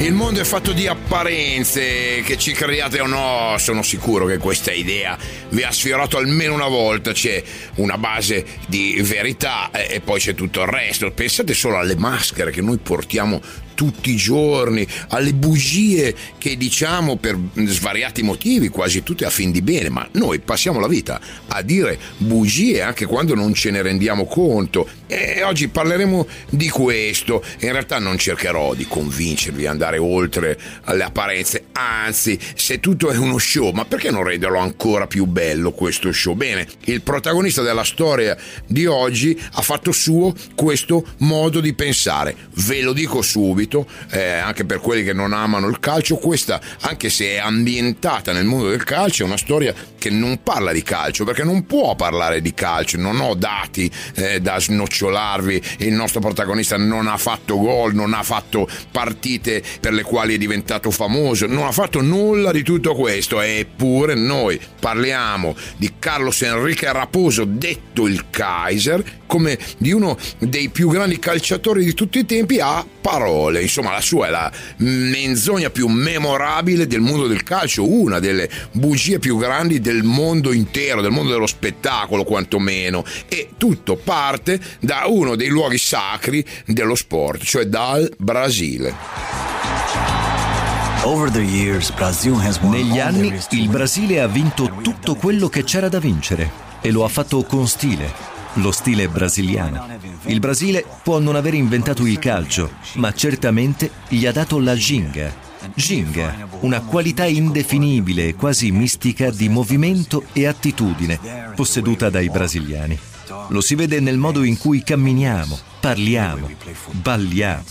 Il mondo è fatto di apparenze, che ci crediate o no, sono sicuro che questa idea vi ha sfiorato almeno una volta. C'è una base di verità e e poi c'è tutto il resto. Pensate solo alle maschere che noi portiamo tutti i giorni, alle bugie che diciamo per svariati motivi, quasi tutte a fin di bene, ma noi passiamo la vita a dire bugie anche quando non ce ne rendiamo conto. E oggi parleremo di questo. In realtà non cercherò di convincervi ad andare oltre alle apparenze, anzi, se tutto è uno show, ma perché non renderlo ancora più bello questo show? Bene, il protagonista della storia di oggi ha fatto suo questo modo di pensare. Ve lo dico subito, eh, anche per quelli che non amano il calcio, questa, anche se è ambientata nel mondo del calcio, è una storia che non parla di calcio, perché non può parlare di calcio, non ho dati eh, da snocciolarvi, il nostro protagonista non ha fatto gol, non ha fatto partite per le quali è diventato famoso, non ha fatto nulla di tutto questo, eppure noi parliamo di Carlos Enrique Raposo, detto il Kaiser, come di uno dei più grandi calciatori di tutti i tempi a parole. Insomma, la sua è la menzogna più memorabile del mondo del calcio, una delle bugie più grandi del mondo intero, del mondo dello spettacolo quantomeno. E tutto parte da uno dei luoghi sacri dello sport, cioè dal Brasile. Negli anni il Brasile ha vinto tutto quello che c'era da vincere e lo ha fatto con stile, lo stile brasiliano. Il Brasile può non aver inventato il calcio, ma certamente gli ha dato la ginga. Ginga, una qualità indefinibile e quasi mistica di movimento e attitudine, posseduta dai brasiliani. Lo si vede nel modo in cui camminiamo, parliamo, balliamo.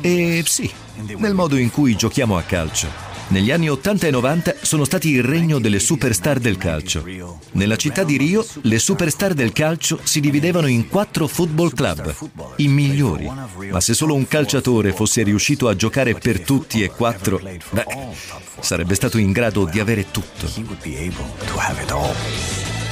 E sì, nel modo in cui giochiamo a calcio. Negli anni 80 e 90 sono stati il regno delle superstar del calcio. Nella città di Rio le superstar del calcio si dividevano in quattro football club, i migliori. Ma se solo un calciatore fosse riuscito a giocare per tutti e quattro, beh, sarebbe stato in grado di avere tutto.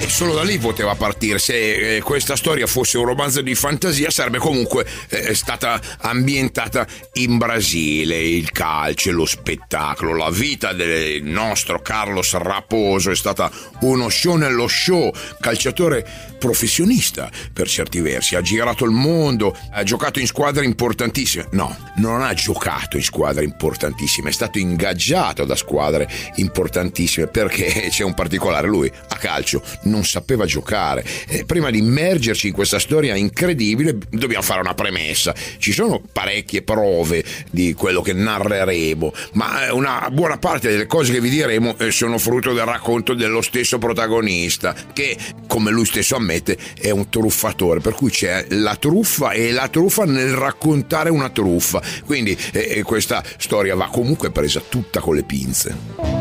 E solo da lì poteva partire. Se eh, questa storia fosse un romanzo di fantasia, sarebbe comunque eh, stata ambientata in Brasile. Il calcio, lo spettacolo, la vita del nostro Carlos Raposo è stata uno show nello show. Calciatore professionista per certi versi. Ha girato il mondo, ha giocato in squadre importantissime. No, non ha giocato in squadre importantissime, è stato ingaggiato da squadre importantissime perché c'è un particolare. Lui a calcio non sapeva giocare. E prima di immergerci in questa storia incredibile, dobbiamo fare una premessa. Ci sono parecchie prove di quello che narreremo, ma una buona parte delle cose che vi diremo eh, sono frutto del racconto dello stesso protagonista, che, come lui stesso ammette, è un truffatore. Per cui c'è la truffa e la truffa nel raccontare una truffa. Quindi eh, questa storia va comunque presa tutta con le pinze.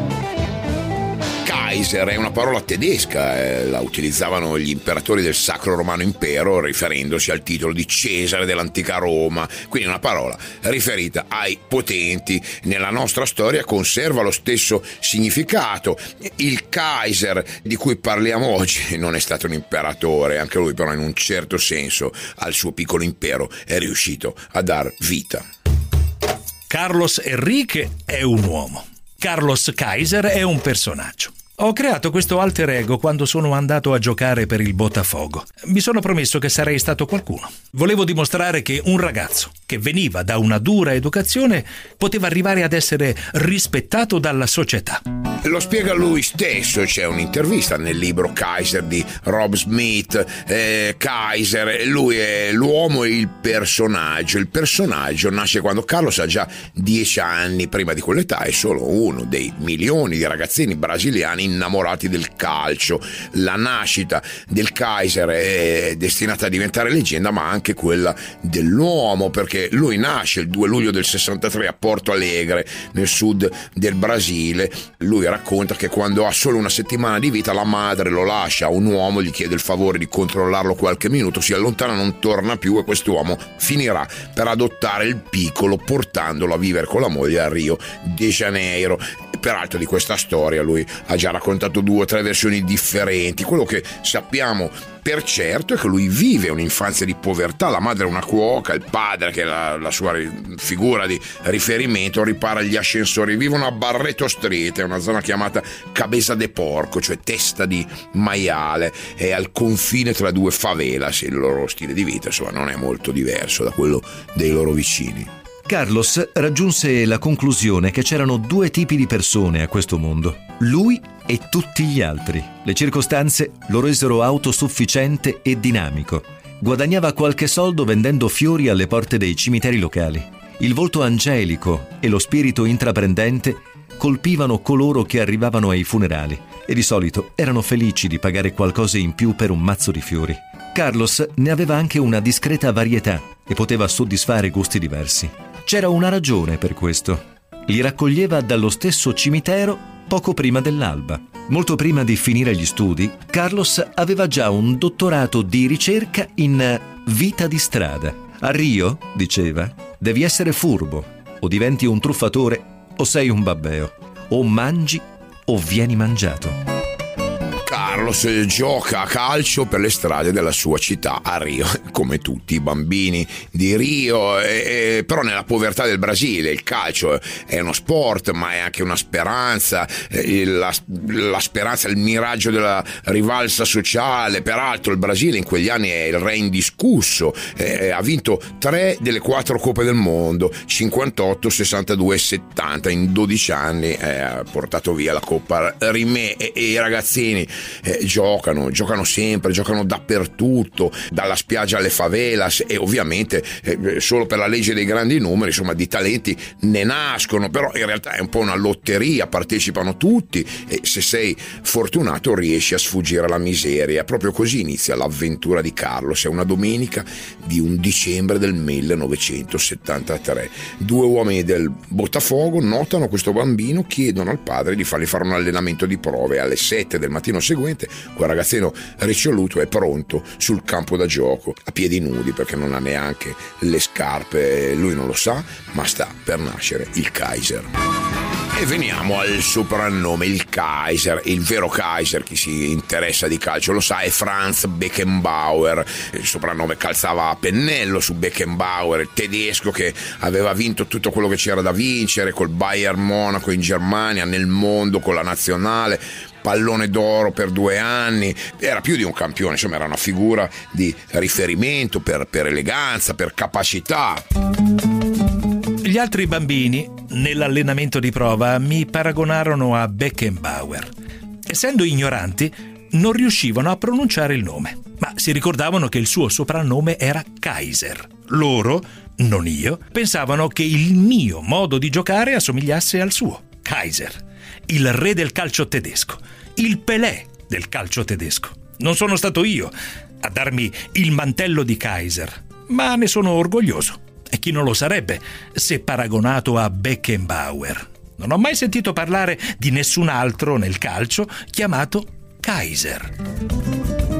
Kaiser è una parola tedesca, eh, la utilizzavano gli imperatori del Sacro Romano Impero riferendosi al titolo di Cesare dell'antica Roma, quindi una parola riferita ai potenti. Nella nostra storia conserva lo stesso significato. Il Kaiser di cui parliamo oggi non è stato un imperatore, anche lui però in un certo senso al suo piccolo impero è riuscito a dar vita. Carlos Enrique è un uomo. Carlos Kaiser è un personaggio. Ho creato questo alter ego quando sono andato a giocare per il Botafogo. Mi sono promesso che sarei stato qualcuno. Volevo dimostrare che un ragazzo che veniva da una dura educazione poteva arrivare ad essere rispettato dalla società. Lo spiega lui stesso, c'è un'intervista nel libro Kaiser di Rob Smith. Eh, Kaiser, lui è l'uomo e il personaggio. Il personaggio nasce quando Carlos ha già dieci anni, prima di quell'età è solo uno dei milioni di ragazzini brasiliani innamorati del calcio. La nascita del Kaiser è destinata a diventare leggenda, ma anche quella dell'uomo, perché perché lui nasce il 2 luglio del 63 a Porto Alegre, nel sud del Brasile. Lui racconta che quando ha solo una settimana di vita la madre lo lascia a un uomo, gli chiede il favore di controllarlo qualche minuto, si allontana, non torna più e quest'uomo finirà per adottare il piccolo portandolo a vivere con la moglie a Rio de Janeiro peraltro di questa storia lui ha già raccontato due o tre versioni differenti. Quello che sappiamo per certo è che lui vive un'infanzia di povertà, la madre è una cuoca, il padre, che è la, la sua figura di riferimento, ripara gli ascensori, vivono a Barreto Street, è una zona chiamata Cabeza de Porco, cioè testa di maiale, è al confine tra due favelas, il loro stile di vita insomma non è molto diverso da quello dei loro vicini. Carlos raggiunse la conclusione che c'erano due tipi di persone a questo mondo, lui e tutti gli altri. Le circostanze lo resero autosufficiente e dinamico. Guadagnava qualche soldo vendendo fiori alle porte dei cimiteri locali. Il volto angelico e lo spirito intraprendente colpivano coloro che arrivavano ai funerali e di solito erano felici di pagare qualcosa in più per un mazzo di fiori. Carlos ne aveva anche una discreta varietà e poteva soddisfare gusti diversi. C'era una ragione per questo. Li raccoglieva dallo stesso cimitero poco prima dell'alba. Molto prima di finire gli studi, Carlos aveva già un dottorato di ricerca in vita di strada. A Rio, diceva, devi essere furbo, o diventi un truffatore, o sei un babbeo, o mangi o vieni mangiato. Carlos gioca a calcio per le strade della sua città, a Rio, come tutti i bambini di Rio, e, e, però nella povertà del Brasile il calcio è uno sport, ma è anche una speranza, la, la speranza, il miraggio della rivalsa sociale. Peraltro il Brasile in quegli anni è il re indiscusso, eh, ha vinto tre delle quattro coppe del mondo, 58, 62 e 70, in 12 anni eh, ha portato via la coppa Rimè e, e i ragazzini eh, giocano, giocano sempre, giocano dappertutto, dalla spiaggia alle favelas e ovviamente eh, solo per la legge dei grandi numeri, insomma, di talenti ne nascono, però in realtà è un po' una lotteria, partecipano tutti e se sei fortunato riesci a sfuggire alla miseria. Proprio così inizia l'avventura di Carlos, è una domenica di un dicembre del 1973. Due uomini del Botafogo notano questo bambino, chiedono al padre di fargli fare un allenamento di prove alle 7 del mattino seguente praticamente quel ragazzino riccioluto è pronto sul campo da gioco, a piedi nudi perché non ha neanche le scarpe, lui non lo sa, ma sta per nascere il Kaiser. E veniamo al soprannome, il Kaiser, il vero Kaiser, chi si interessa di calcio lo sa, è Franz Beckenbauer. Il soprannome calzava a pennello su Beckenbauer, il tedesco che aveva vinto tutto quello che c'era da vincere col Bayern Monaco in Germania, nel mondo, con la nazionale pallone d'oro per due anni, era più di un campione, insomma era una figura di riferimento per, per eleganza, per capacità. Gli altri bambini, nell'allenamento di prova, mi paragonarono a Beckenbauer. Essendo ignoranti, non riuscivano a pronunciare il nome, ma si ricordavano che il suo soprannome era Kaiser. Loro, non io, pensavano che il mio modo di giocare assomigliasse al suo, Kaiser, il re del calcio tedesco il Pelé del calcio tedesco. Non sono stato io a darmi il mantello di Kaiser, ma ne sono orgoglioso. E chi non lo sarebbe se paragonato a Beckenbauer? Non ho mai sentito parlare di nessun altro nel calcio chiamato Kaiser.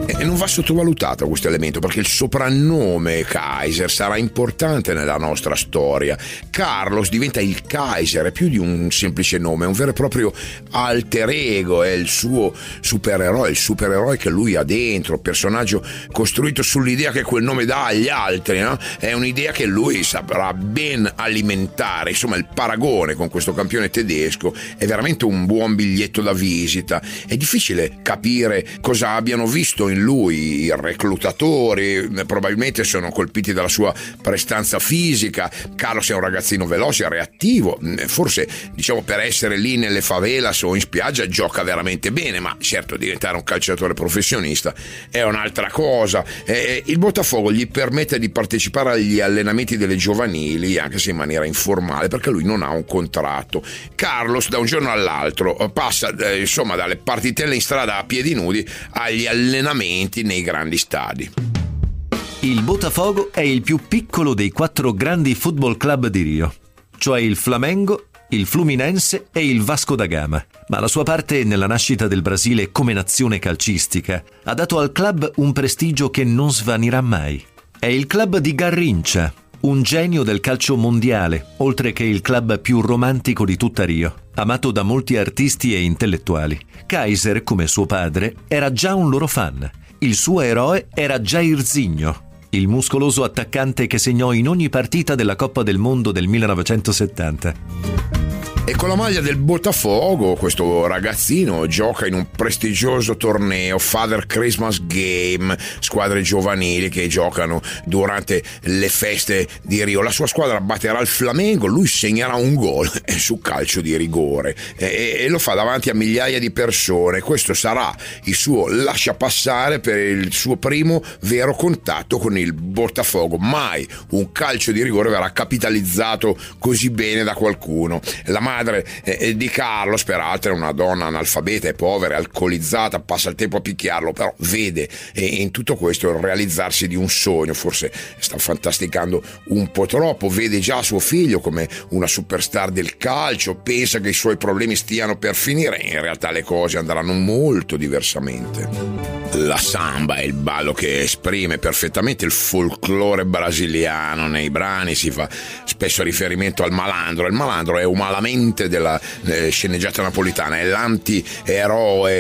E non va sottovalutato questo elemento perché il soprannome Kaiser sarà importante nella nostra storia. Carlos diventa il Kaiser, è più di un semplice nome, è un vero e proprio alter ego, è il suo supereroe, il supereroe che lui ha dentro, personaggio costruito sull'idea che quel nome dà agli altri, no? è un'idea che lui saprà ben alimentare, insomma il paragone con questo campione tedesco è veramente un buon biglietto da visita. È difficile capire cosa abbiano visto in lui i reclutatori probabilmente sono colpiti dalla sua prestanza fisica, Carlos è un ragazzino veloce, reattivo, forse diciamo per essere lì nelle favelas o in spiaggia gioca veramente bene, ma certo diventare un calciatore professionista è un'altra cosa. il Botafogo gli permette di partecipare agli allenamenti delle giovanili, anche se in maniera informale, perché lui non ha un contratto. Carlos da un giorno all'altro passa eh, insomma dalle partitelle in strada a piedi nudi agli allenamenti nei grandi stadi. Il Botafogo è il più piccolo dei quattro grandi football club di Rio, cioè il Flamengo, il Fluminense e il Vasco da Gama. Ma la sua parte nella nascita del Brasile come nazione calcistica ha dato al club un prestigio che non svanirà mai. È il club di Garrincia, un genio del calcio mondiale, oltre che il club più romantico di tutta Rio, amato da molti artisti e intellettuali. Kaiser, come suo padre, era già un loro fan. Il suo eroe era Jair Zigno, il muscoloso attaccante che segnò in ogni partita della Coppa del Mondo del 1970. E con la maglia del Botafogo, questo ragazzino gioca in un prestigioso torneo, Father Christmas Game, squadre giovanili che giocano durante le feste di Rio. La sua squadra batterà il Flamengo, lui segnerà un gol su calcio di rigore e, e lo fa davanti a migliaia di persone. Questo sarà il suo lascia passare per il suo primo vero contatto con il Botafogo. Mai un calcio di rigore verrà capitalizzato così bene da qualcuno. La madre eh, di Carlos, peraltro è una donna analfabeta e povera, alcolizzata, passa il tempo a picchiarlo, però vede eh, in tutto questo il realizzarsi di un sogno, forse sta fantasticando un po' troppo, vede già suo figlio come una superstar del calcio, pensa che i suoi problemi stiano per finire, in realtà le cose andranno molto diversamente. La samba è il ballo che esprime perfettamente il folklore brasiliano. Nei brani si fa spesso riferimento al malandro. Il malandro è un malamente della eh, sceneggiata napolitana, è l'anti-eroe,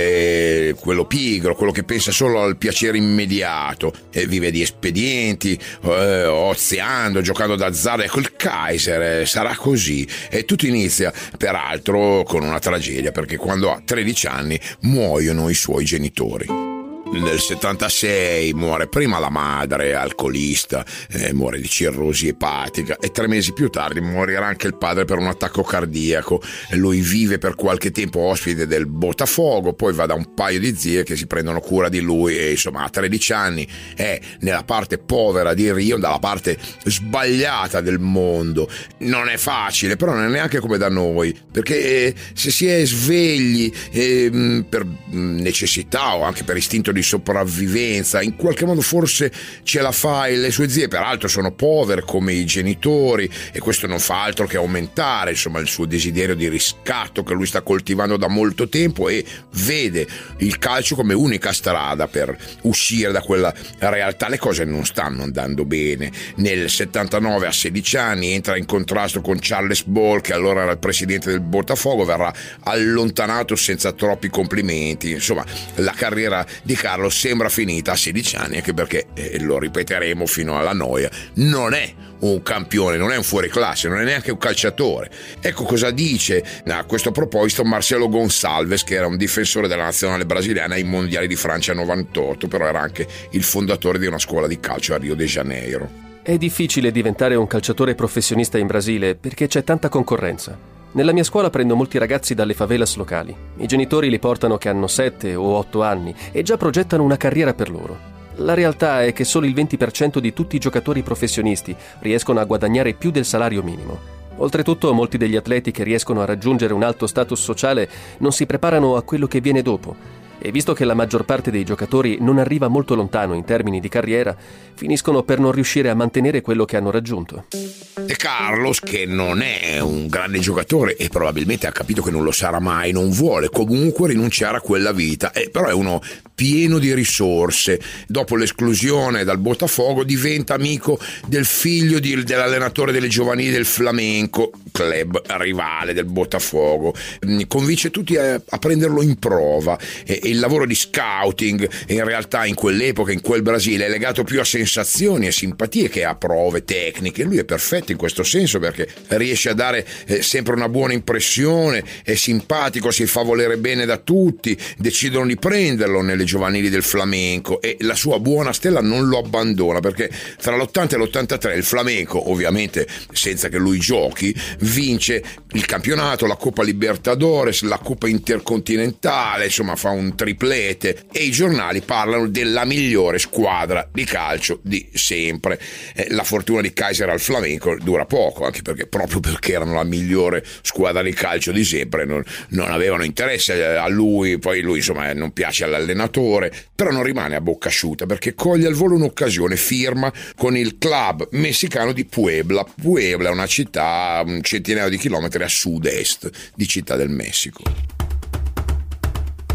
quello pigro, quello che pensa solo al piacere immediato e vive di espedienti, eh, oziando, giocando d'azzardo. Ecco, il Kaiser eh, sarà così. E tutto inizia, peraltro, con una tragedia, perché quando ha 13 anni muoiono i suoi genitori. Nel 76 muore prima la madre, alcolista, eh, muore di cirrosi epatica e tre mesi più tardi morirà anche il padre per un attacco cardiaco. Lui vive per qualche tempo ospite del Botafogo, poi va da un paio di zie che si prendono cura di lui e insomma a 13 anni è nella parte povera di Rio, dalla parte sbagliata del mondo. Non è facile, però non è neanche come da noi, perché eh, se si è svegli eh, per necessità o anche per istinto di di sopravvivenza, in qualche modo forse ce la fa e le sue zie peraltro sono povere come i genitori e questo non fa altro che aumentare insomma il suo desiderio di riscatto che lui sta coltivando da molto tempo e vede il calcio come unica strada per uscire da quella realtà. Le cose non stanno andando bene. Nel 79 a 16 anni entra in contrasto con Charles Ball che allora era il presidente del Botafogo, verrà allontanato senza troppi complimenti. Insomma, la carriera di Carlo sembra finita a 16 anni, anche perché, eh, lo ripeteremo fino alla noia, non è un campione, non è un fuoriclasse, non è neanche un calciatore. Ecco cosa dice a questo proposito Marcelo Gonçalves, che era un difensore della nazionale brasiliana ai mondiali di Francia 98, però era anche il fondatore di una scuola di calcio a Rio de Janeiro. È difficile diventare un calciatore professionista in Brasile perché c'è tanta concorrenza. Nella mia scuola prendo molti ragazzi dalle favelas locali. I genitori li portano che hanno 7 o 8 anni e già progettano una carriera per loro. La realtà è che solo il 20% di tutti i giocatori professionisti riescono a guadagnare più del salario minimo. Oltretutto, molti degli atleti che riescono a raggiungere un alto status sociale non si preparano a quello che viene dopo. E visto che la maggior parte dei giocatori non arriva molto lontano in termini di carriera, finiscono per non riuscire a mantenere quello che hanno raggiunto. De Carlos, che non è un grande giocatore e probabilmente ha capito che non lo sarà mai, non vuole comunque rinunciare a quella vita, eh, però è uno pieno di risorse. Dopo l'esclusione dal Botafogo diventa amico del figlio di, dell'allenatore delle giovanili del Flamenco, club rivale del Botafogo. Mm, convince tutti a, a prenderlo in prova e, e il lavoro di scouting in realtà in quell'epoca, in quel Brasile, è legato più a sensazioni e simpatie che a prove tecniche. Lui è perfetto in questo senso perché riesce a dare eh, sempre una buona impressione, è simpatico, si fa volere bene da tutti, decidono di prenderlo nelle giovanili del flamenco e la sua buona stella non lo abbandona perché tra l'80 e l'83 il flamenco, ovviamente senza che lui giochi, vince il campionato, la Coppa Libertadores, la Coppa Intercontinentale, insomma fa un triplete e i giornali parlano della migliore squadra di calcio di sempre. Eh, la fortuna di Kaiser al flamenco dura poco, anche perché proprio perché erano la migliore squadra di calcio di sempre non, non avevano interesse a lui, poi lui insomma non piace all'allenatore, però non rimane a bocca asciutta perché coglie al volo un'occasione, firma con il club messicano di Puebla. Puebla è una città un centinaio di chilometri a sud-est di Città del Messico.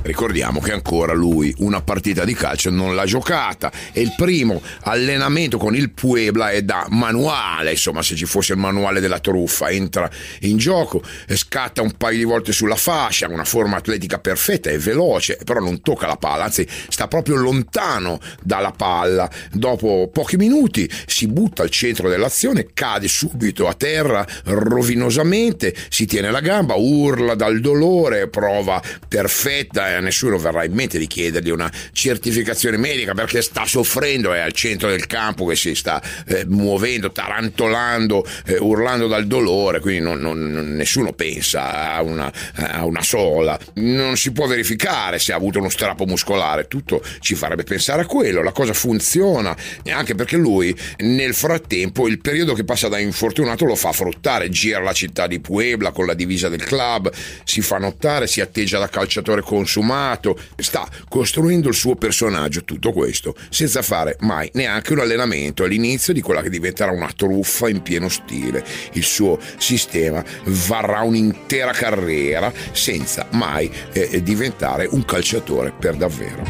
Ricordiamo che ancora lui una partita di calcio non l'ha giocata e il primo allenamento con il Puebla è da manuale, insomma se ci fosse il manuale della truffa, entra in gioco, scatta un paio di volte sulla fascia, una forma atletica perfetta, è veloce, però non tocca la palla, anzi sta proprio lontano dalla palla. Dopo pochi minuti si butta al centro dell'azione, cade subito a terra rovinosamente, si tiene la gamba, urla dal dolore, prova perfetta a nessuno verrà in mente di chiedergli una certificazione medica perché sta soffrendo, è al centro del campo che si sta eh, muovendo, tarantolando, eh, urlando dal dolore, quindi non, non, nessuno pensa a una, a una sola. Non si può verificare se ha avuto uno strappo muscolare, tutto ci farebbe pensare a quello, la cosa funziona, anche perché lui nel frattempo il periodo che passa da infortunato lo fa fruttare, gira la città di Puebla con la divisa del club, si fa notare, si atteggia da calciatore consumato, consumato, sta costruendo il suo personaggio, tutto questo, senza fare mai neanche un allenamento all'inizio di quella che diventerà una truffa in pieno stile. Il suo sistema varrà un'intera carriera senza mai eh, diventare un calciatore per davvero.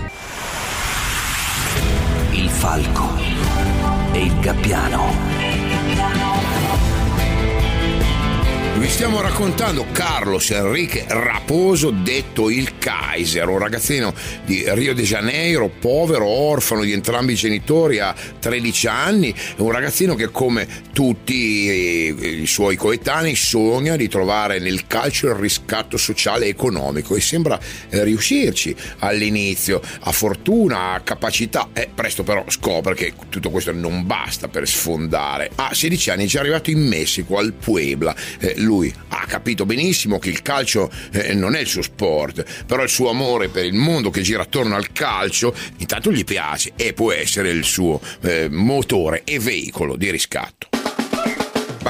Il falco e il gabbiano Vi stiamo raccontando Carlos Enrique Raposo, detto il Kaiser, un ragazzino di Rio de Janeiro, povero, orfano di entrambi i genitori a 13 anni, un ragazzino che come tutti i suoi coetanei sogna di trovare nel calcio il riscatto sociale e economico e sembra riuscirci all'inizio, ha fortuna, ha capacità, e presto però scopre che tutto questo non basta per sfondare. A 16 anni è già arrivato in Messico, al Puebla, eh, lui ha capito benissimo che il calcio eh, non è il suo sport, però il suo amore per il mondo che gira attorno al calcio intanto gli piace e può essere il suo eh, motore e veicolo di riscatto.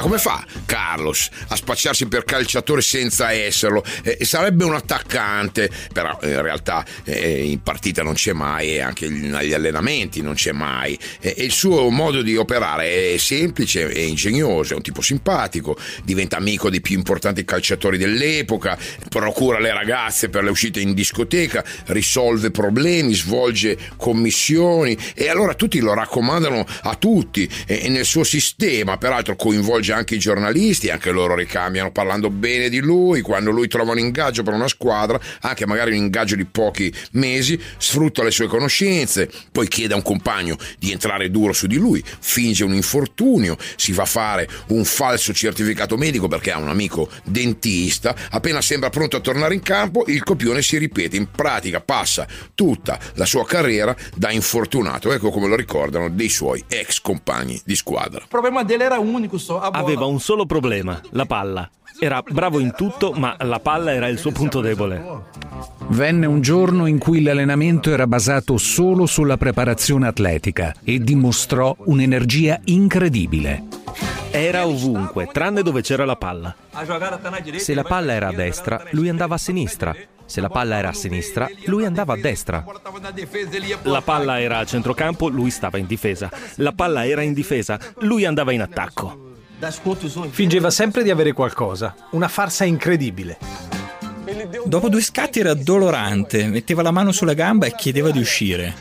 Come fa Carlos a spacciarsi per calciatore senza esserlo? Eh, sarebbe un attaccante, però in realtà eh, in partita non c'è mai e anche negli allenamenti non c'è mai. Eh, il suo modo di operare è semplice e ingegnoso, è un tipo simpatico, diventa amico dei più importanti calciatori dell'epoca, procura le ragazze per le uscite in discoteca, risolve problemi, svolge commissioni e allora tutti lo raccomandano a tutti e nel suo sistema, peraltro coinvolge anche i giornalisti, anche loro ricambiano parlando bene di lui, quando lui trova un ingaggio per una squadra, anche magari un ingaggio di pochi mesi, sfrutta le sue conoscenze, poi chiede a un compagno di entrare duro su di lui, finge un infortunio, si fa fare un falso certificato medico perché ha un amico dentista, appena sembra pronto a tornare in campo, il copione si ripete, in pratica passa tutta la sua carriera da infortunato, ecco come lo ricordano dei suoi ex compagni di squadra. Il problema dele era unico só, Aveva un solo problema, la palla. Era bravo in tutto, ma la palla era il suo punto debole. Venne un giorno in cui l'allenamento era basato solo sulla preparazione atletica e dimostrò un'energia incredibile. Era ovunque, tranne dove c'era la palla. Se la palla era a destra, lui andava a sinistra. Se la palla era a sinistra, lui andava a destra. La palla era a centrocampo, lui stava in difesa. La palla era in difesa, lui andava in attacco. Fingeva sempre di avere qualcosa, una farsa incredibile. Dopo due scatti era dolorante, metteva la mano sulla gamba e chiedeva di uscire.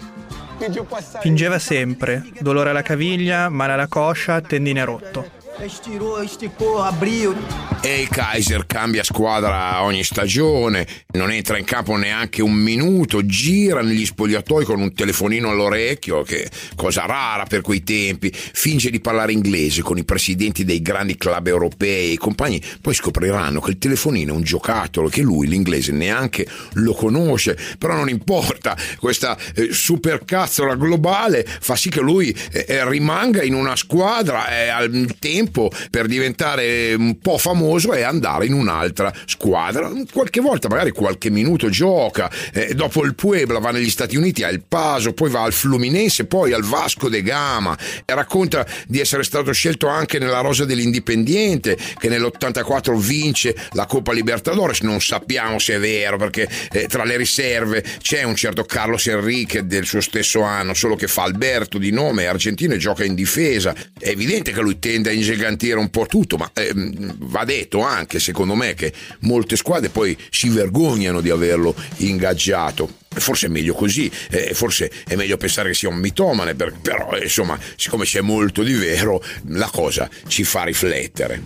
Fingeva sempre, dolore alla caviglia, male alla coscia, tendine rotto. Estirou, esticou, abriu. E il Kaiser cambia squadra ogni stagione, non entra in campo neanche un minuto, gira negli spogliatoi con un telefonino all'orecchio, che cosa rara per quei tempi, finge di parlare inglese con i presidenti dei grandi club europei e i compagni, poi scopriranno che il telefonino è un giocattolo, che lui l'inglese neanche lo conosce, però non importa, questa eh, supercazzola globale fa sì che lui eh, rimanga in una squadra eh, al tempo tempo per diventare un po' famoso e andare in un'altra squadra. Qualche volta, magari qualche minuto gioca, eh, dopo il Puebla va negli Stati Uniti al Paso, poi va al Fluminense, poi al Vasco de Gama e racconta di essere stato scelto anche nella rosa dell'Indipendiente che nell'84 vince la Coppa Libertadores. Non sappiamo se è vero perché eh, tra le riserve c'è un certo Carlos Enrique del suo stesso anno, solo che fa Alberto di nome, è argentino e gioca in difesa. È evidente che lui tende a ingigantire un po' tutto, ma eh, va detto anche, secondo me, che molte squadre poi si vergognano di averlo ingaggiato. Forse è meglio così, eh, forse è meglio pensare che sia un mitomane, per, però insomma, siccome c'è molto di vero, la cosa ci fa riflettere.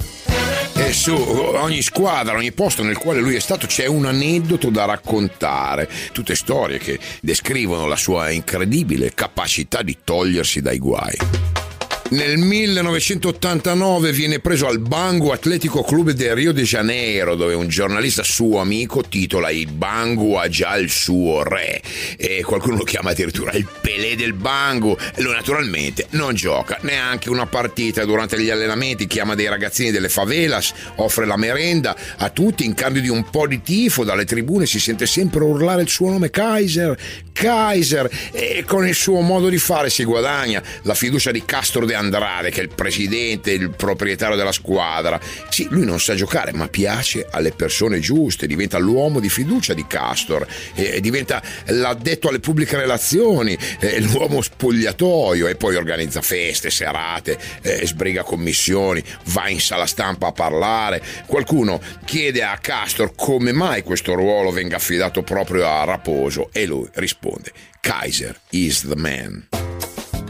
E su ogni squadra, ogni posto nel quale lui è stato c'è un aneddoto da raccontare, tutte storie che descrivono la sua incredibile capacità di togliersi dai guai. Nel 1989 viene preso al Bangu Atletico Club del Rio de Janeiro, dove un giornalista suo amico titola Il Bangu ha già il suo re. E qualcuno lo chiama addirittura il Pelé del Bangu. E lui naturalmente non gioca neanche una partita durante gli allenamenti, chiama dei ragazzini delle favelas, offre la merenda a tutti in cambio di un po' di tifo. Dalle tribune si sente sempre urlare il suo nome Kaiser, Kaiser. E con il suo modo di fare si guadagna la fiducia di Castro de Andrade, che è il presidente, il proprietario della squadra. Sì, lui non sa giocare, ma piace alle persone giuste, diventa l'uomo di fiducia di Castor, e diventa l'addetto alle pubbliche relazioni, l'uomo spogliatoio e poi organizza feste, serate, sbriga commissioni, va in sala stampa a parlare. Qualcuno chiede a Castor come mai questo ruolo venga affidato proprio a Raposo e lui risponde: Kaiser is the man.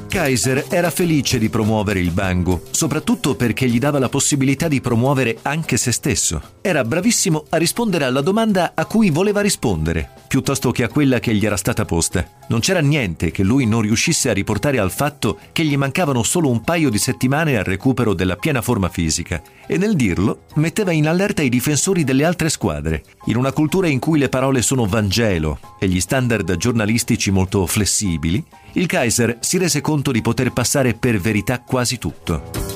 Kaiser era felice di promuovere il Bangu, soprattutto perché gli dava la possibilità di promuovere anche se stesso. Era bravissimo a rispondere alla domanda a cui voleva rispondere, piuttosto che a quella che gli era stata posta. Non c'era niente che lui non riuscisse a riportare al fatto che gli mancavano solo un paio di settimane al recupero della piena forma fisica e nel dirlo metteva in allerta i difensori delle altre squadre. In una cultura in cui le parole sono Vangelo e gli standard giornalistici molto flessibili, il Kaiser si rese conto di poter passare per verità quasi tutto.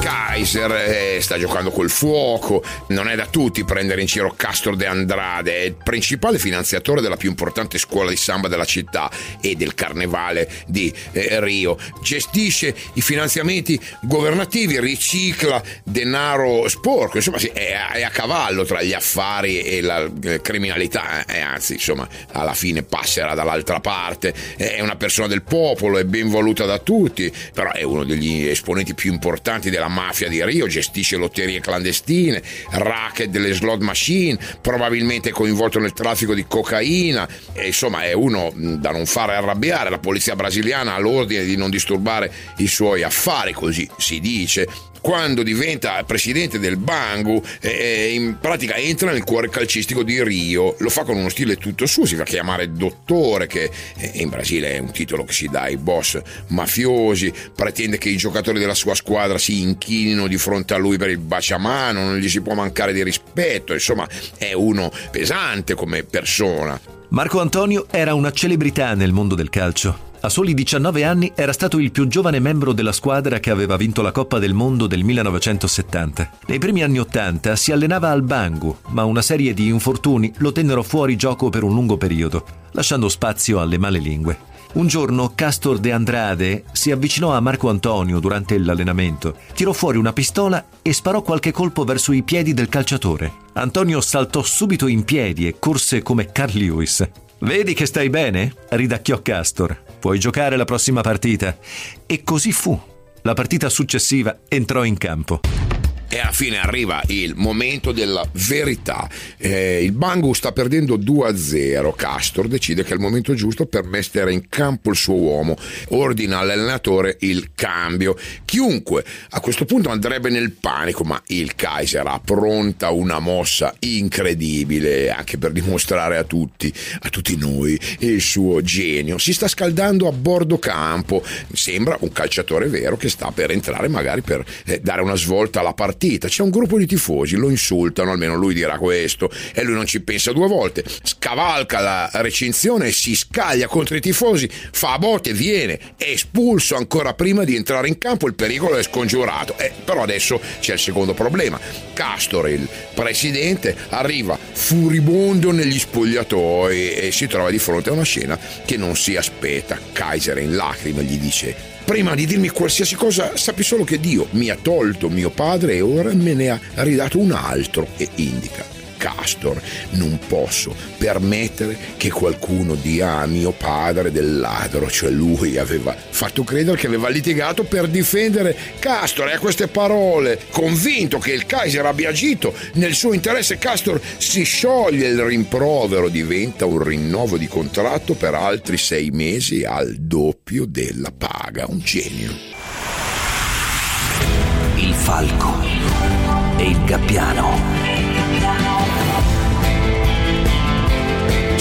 Kaiser eh, sta giocando col fuoco, non è da tutti prendere in giro Castro de Andrade, è il principale finanziatore della più importante scuola di samba della città e del carnevale di eh, Rio. Gestisce i finanziamenti governativi, ricicla denaro sporco, insomma sì, è, è, a cavallo tra gli affari e la eh, criminalità, e anzi insomma alla fine passerà dall'altra parte, è una persona del popolo, è ben voluta da tutti, però è uno degli esponenti più importanti della mafia di Rio, gestisce lotterie clandestine, racket delle slot machine, probabilmente coinvolto nel traffico di cocaina e insomma è uno da non fare arrabbiare. La polizia brasiliana ha l'ordine di non disturbare i suoi affari, così si dice quando diventa presidente del Bangu, eh, in pratica entra nel cuore calcistico di Rio, lo fa con uno stile tutto suo, si fa chiamare dottore, che eh, in Brasile è un titolo che si dà ai boss mafiosi, pretende che i giocatori della sua squadra si inchinino di fronte a lui per il baciamano, non gli si può mancare di rispetto, insomma è uno pesante come persona. Marco Antonio era una celebrità nel mondo del calcio. A soli 19 anni era stato il più giovane membro della squadra che aveva vinto la Coppa del Mondo del 1970. Nei primi anni 80 si allenava al Bangu, ma una serie di infortuni lo tennero fuori gioco per un lungo periodo, lasciando spazio alle male lingue. Un giorno Castor de Andrade si avvicinò a Marco Antonio durante l'allenamento, tirò fuori una pistola e sparò qualche colpo verso i piedi del calciatore. Antonio saltò subito in piedi e corse come Carl Lewis. Vedi che stai bene? ridacchiò Castor. Puoi giocare la prossima partita. E così fu. La partita successiva entrò in campo e alla fine arriva il momento della verità. Eh, il Bangu sta perdendo 2-0. Castor decide che è il momento giusto per mettere in campo il suo uomo. Ordina all'allenatore il cambio. Chiunque a questo punto andrebbe nel panico, ma il Kaiser ha pronta una mossa incredibile anche per dimostrare a tutti, a tutti noi, il suo genio. Si sta scaldando a bordo campo. Sembra un calciatore vero che sta per entrare magari per eh, dare una svolta alla partita partita, c'è un gruppo di tifosi, lo insultano, almeno lui dirà questo, e lui non ci pensa due volte, scavalca la recinzione, si scaglia contro i tifosi, fa a botte, viene espulso ancora prima di entrare in campo, il pericolo è scongiurato. Eh, però adesso c'è il secondo problema. Castor, il presidente, arriva furibondo negli spogliatoi e si trova di fronte a una scena che non si aspetta. Kaiser in lacrime gli dice Prima di dirmi qualsiasi cosa, sappi solo che Dio mi ha tolto mio padre e ora me ne ha ridato un altro e indica Castor. Non posso permettere che qualcuno dia a mio padre del ladro, cioè lui aveva fatto credere che aveva litigato per difendere Castor e a queste parole, convinto che il Kaiser abbia agito nel suo interesse, Castor si scioglie il rimprovero, diventa un rinnovo di contratto per altri sei mesi al doppio della paga. Un genio. Il falco e il gabbiano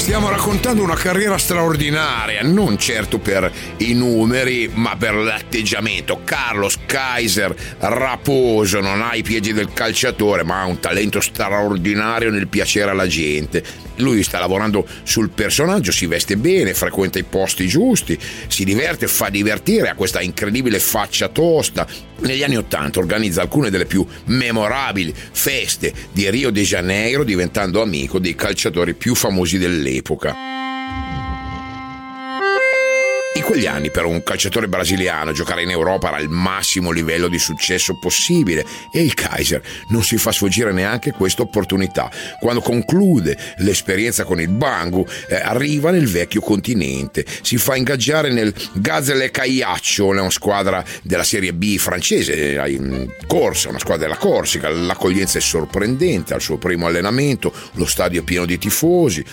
Stiamo raccontando una carriera straordinaria, non certo per i numeri, ma per l'atteggiamento. Carlos Kaiser, raposo, non ha i piedi del calciatore, ma ha un talento straordinario nel piacere alla gente. Lui sta lavorando sul personaggio, si veste bene, frequenta i posti giusti, si diverte, fa divertire, ha questa incredibile faccia tosta. Negli anni Ottanta organizza alcune delle più memorabili feste di Rio de Janeiro, diventando amico dei calciatori più famosi dell'epoca. In quegli anni per un calciatore brasiliano giocare in Europa era il massimo livello di successo possibile e il Kaiser non si fa sfuggire neanche questa opportunità. Quando conclude l'esperienza con il Bangu eh, arriva nel vecchio continente, si fa ingaggiare nel Gazelle Caiaccio, una squadra della Serie B francese, eh, corsa, una squadra della Corsica, l'accoglienza è sorprendente al suo primo allenamento, lo stadio è pieno di tifosi,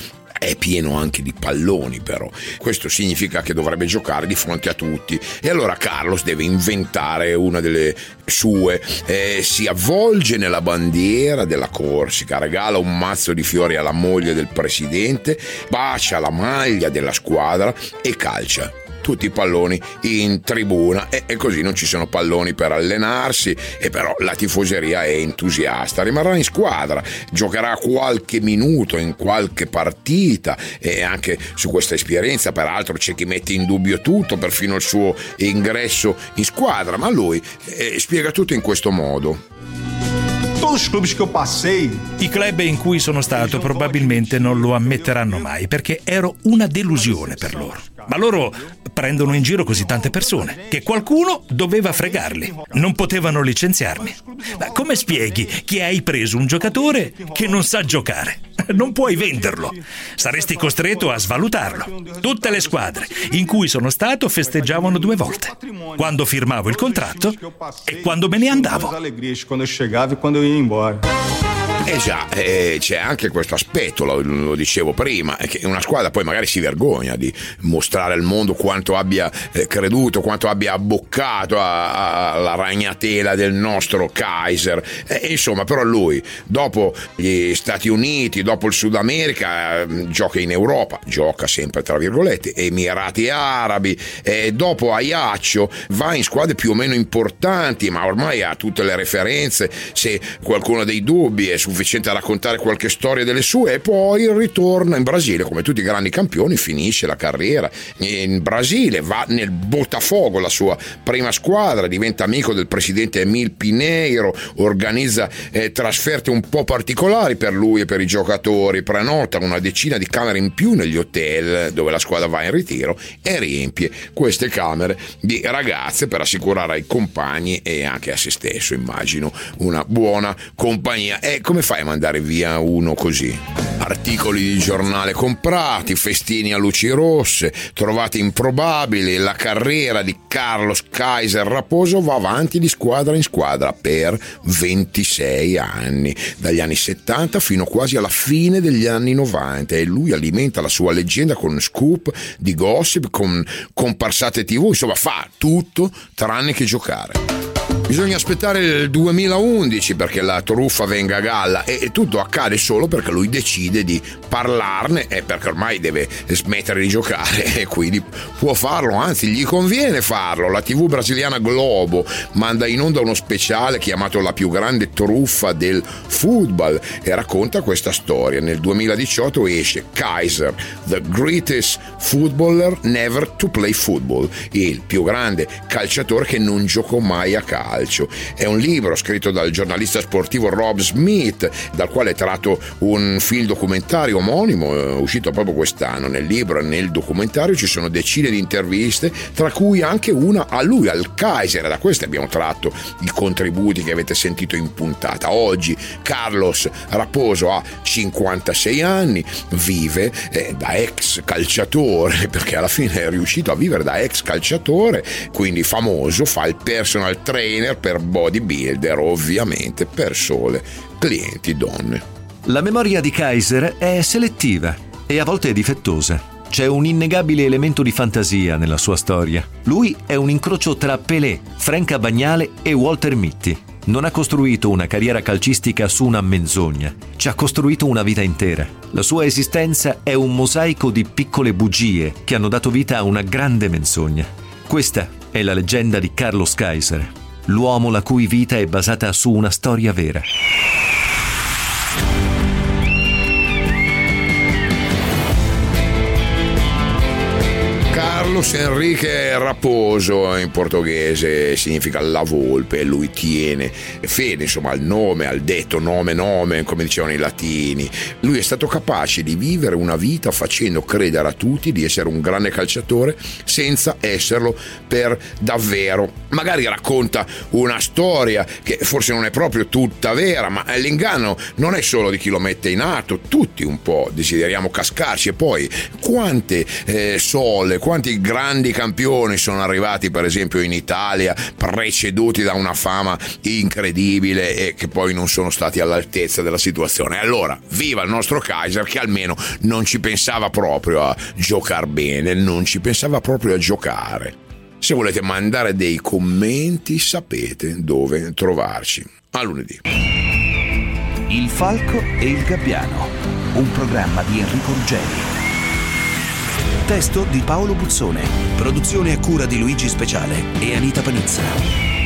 è pieno anche di palloni però. Questo significa che dovrebbe giocare di fronte a tutti. E allora Carlos deve inventare una delle sue, eh, si avvolge nella bandiera della Corsica, regala un mazzo di fiori alla moglie del presidente, bacia la maglia della squadra e calcia tutti i palloni in tribuna e, e, così non ci sono palloni per allenarsi e però la tifoseria è entusiasta, rimarrà in squadra, giocherà qualche minuto in qualche partita e anche su questa esperienza peraltro c'è chi mette in dubbio tutto, perfino il suo ingresso in squadra, ma lui eh, spiega tutto in questo modo. I club in cui sono stato probabilmente non lo ammetteranno mai perché ero una delusione per loro. Ma loro prendono in giro così tante persone che qualcuno doveva fregarli. Non potevano licenziarmi. Ma come spieghi che hai preso un giocatore che non sa giocare? Non puoi venderlo. Saresti costretto a svalutarlo. Tutte le squadre in cui sono stato festeggiavano due volte. Quando firmavo il contratto e quando me ne andavo. Quando quando ia embora. Eh già, eh, c'è anche questo aspetto, lo, lo, dicevo prima, che una squadra poi magari si vergogna di mostrare al mondo quanto abbia eh, creduto, quanto abbia abboccato alla ragnatela del nostro Kaiser. Eh, insomma, però lui, dopo gli Stati Uniti, dopo il Sud America, mm, gioca in Europa, gioca sempre tra virgolette, Emirati Arabi, dopo Ajaccio va in squadre più o meno importanti, ma ormai ha tutte le referenze, se qualcuno ha dei dubbi è sufficiente a raccontare qualche storia delle sue e poi ritorna in Brasile come tutti i grandi campioni finisce la carriera in Brasile va nel Botafogo la sua prima squadra diventa amico del presidente Emil Pineiro organizza eh, trasferte un po' particolari per lui e per i giocatori prenota una decina di camere in più negli hotel dove la squadra va in ritiro e riempie queste camere di ragazze per assicurare ai compagni e anche a se stesso immagino una buona compagnia. E come come fai a mandare via uno così? Articoli di giornale comprati, festini a luci rosse, trovati improbabili, la carriera di Carlos Kaiser Raposo va avanti di squadra in squadra per 26 anni, dagli anni 70 fino quasi alla fine degli anni 90 e lui alimenta la sua leggenda con scoop di gossip, con comparsate tv, insomma fa tutto tranne che giocare. Bisogna aspettare il 2011 perché la truffa venga a galla e, tutto accade solo perché lui decide di parlarne e perché ormai deve smettere di giocare e quindi può farlo, anzi gli conviene farlo. La TV brasiliana Globo manda in onda uno speciale chiamato La più grande truffa del football e racconta questa storia. Nel 2018 esce Kaiser, the greatest footballer never to play football, il più grande calciatore che non giocò mai a calcio calcio. È un libro scritto dal giornalista sportivo Rob Smith, dal quale è tratto un film documentario omonimo, eh, uscito proprio quest'anno. Nel libro e nel documentario ci sono decine di interviste, tra cui anche una a lui, al Kaiser. Da queste abbiamo tratto i contributi che avete sentito in puntata. Oggi Carlos Raposo ha 56 anni, vive eh, da ex calciatore, perché alla fine è riuscito a vivere da ex calciatore, quindi famoso, fa il personal trainer trainer per bodybuilder, ovviamente per sole clienti donne. La memoria di Kaiser è selettiva e a volte è difettosa. C'è un innegabile elemento di fantasia nella sua storia. Lui è un incrocio tra Pelé, Franca Bagnale e Walter Mitty. Non ha costruito una carriera calcistica su una menzogna, ci ha costruito una vita intera. La sua esistenza è un mosaico di piccole bugie che hanno dato vita a una grande menzogna. Questa è la leggenda di Carlos Kaiser, l'uomo la cui vita è basata su una storia vera. Carlos Enrique Raposo in portoghese significa la volpe, lui tiene fede insomma al nome, al detto nome nome, come dicevano i latini. Lui è stato capace di vivere una vita facendo credere a tutti di essere un grande calciatore senza esserlo per davvero. Magari racconta una storia che forse non è proprio tutta vera, ma l'inganno non è solo di chi lo mette in atto, tutti un po' desideriamo cascarci e poi quante eh, sole, quanti grandi campioni sono arrivati per esempio in Italia preceduti da una fama incredibile e che poi non sono stati all'altezza della situazione. Allora, viva il nostro Kaiser che almeno non ci pensava proprio a giocare bene, non ci pensava proprio a giocare. Se volete mandare dei commenti sapete dove trovarci. A lunedì. Il Falco e il Gabbiano, un programma di Enrico Ruggeri. Testo di Paolo Buzzone. Produzione a cura di Luigi Speciale e Anita Panizza.